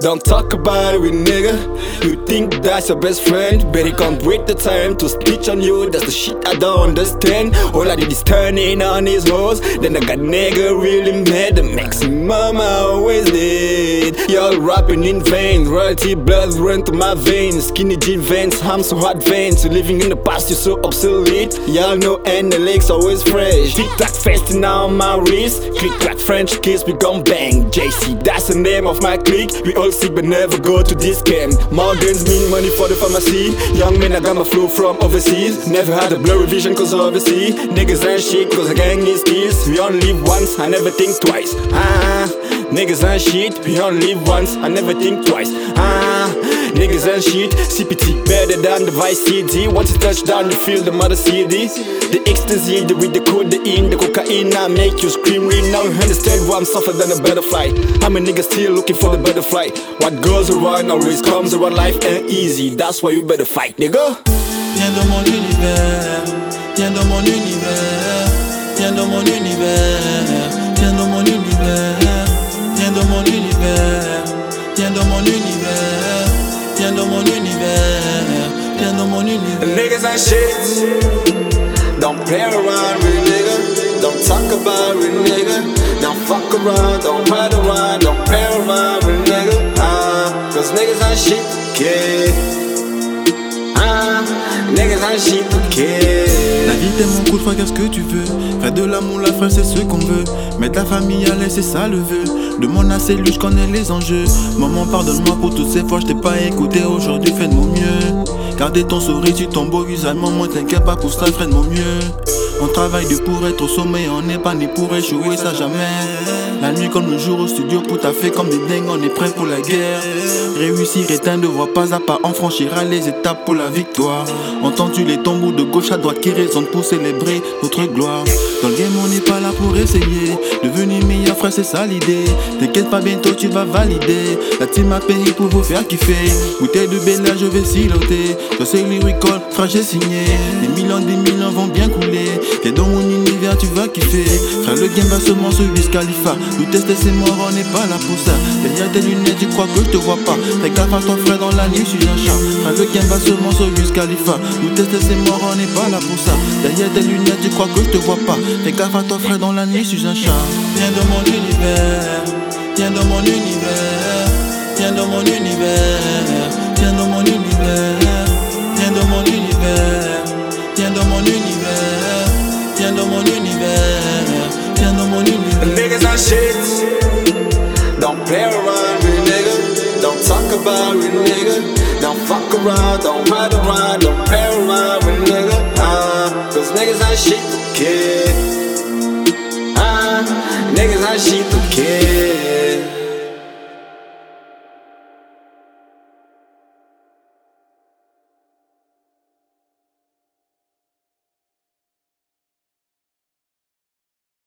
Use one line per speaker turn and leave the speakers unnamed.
Don't talk about it with nigga. You think that's your best friend? But he can't wait the time to snitch on you. That's the shit I don't understand. All I did is turning on his nose. Then I got nigga really mad. The maximum I always did. Y'all rapping in vain. Royalty blood run through my veins. Skinny jean veins, I'm so advanced. You living in the past, you're so obsolete. Y'all know and the legs always fresh. Tick tock fasting on my wrist. Click clack French kiss, we gon' bang. JC, that's the name of my clique. We all sick but never go to this camp. Morgans mean money for the pharmacy. Young men, I got my flow from overseas. Never had a blurry vision cause obviously niggas ain't shit cause the gang is skills. We only live once, I never think twice. Ah, niggas ain't shit. We only live once, I never think twice. Ah, niggas and shit. CPT better than the Vice City. Once you touch down, you feel the mother city. The ecstasy, the with the codeine, the cocaine, I make you scream. Real now you understand why I'm softer than a butterfly. I'm a nigga still looking for the butterfly. What goes around always comes around. Life ain't easy, that's why you better fight, nigga.
Viens dans mon univers, viens dans mon univers, viens dans mon univers, univers, viens dans mon univers.
Niggas ain't shit. Don't play around with nigga. Don't talk about with nigga. Don't fuck around, don't ride around, don't play around with nigga. Ah, cause niggas ain't shit, kid. Ah, niggas ain't shit, kid.
La vie qu'est-ce que tu veux? Faire de l'amour, la frère, c'est ce qu'on veut. Mettre la famille à l'aise, c'est ça le vœu. De mon cellule, je connais les enjeux. Maman, pardonne-moi pour toutes ces fois, je t'ai pas écouté. Aujourd'hui, fais de mon mieux. Gardez ton sourire, tu ton beau visage. Maman, t'inquiète pas pour ça, ferai de mon mieux. On travaille de pour être au sommet, on n'est pas né pour échouer, ça jamais. La nuit comme le jour au studio, tout à fait comme des dingues, on est prêt pour la guerre. Réussir est un devoir, pas à pas, on franchira les étapes pour la victoire. Entends-tu les tambours de gauche à droite qui résonnent pour célébrer notre gloire? Dans le game, on n'est pas là pour essayer. Devenir meilleur frère, c'est ça l'idée. T'inquiète pas, bientôt tu vas valider. La team a payé pour vous faire kiffer. Bouteille de bella, je vais siloter. Je sais lyrical, frère, j'ai signé. Des millions, des millions vont bien couler. Viens dans mon univers, tu vas kiffer. Frère, le game va seulement se Wiz Khalifa. Nous tester, c'est mort, on n'est pas là pour ça. Derrière tes lunettes, tu crois que je te vois pas. Fais gaffe à ton frère dans la nuit, je suis un chat. Frère, le game va seulement se Wiz Khalifa. Nous tester, c'est mort, on n'est pas là pour ça. Derrière tes lunettes, tu crois que je te vois pas. Fais gaffe à ton frère dans la nuit, je suis un chat. Viens univers, viens dans mon univers, viens dans mon univers, viens dans mon univers, viens dans mon univers, viens dans mon univers, viens dans mon univers, viens dans mon univers.
Niggas ain't shit. Don't play around with nigga. Don't talk about with nigga. Don't fuck around, don't ride around, don't play around with nigga. Ah, cause niggas ain't shit, kid. Ah, niggas ain't shit, kid.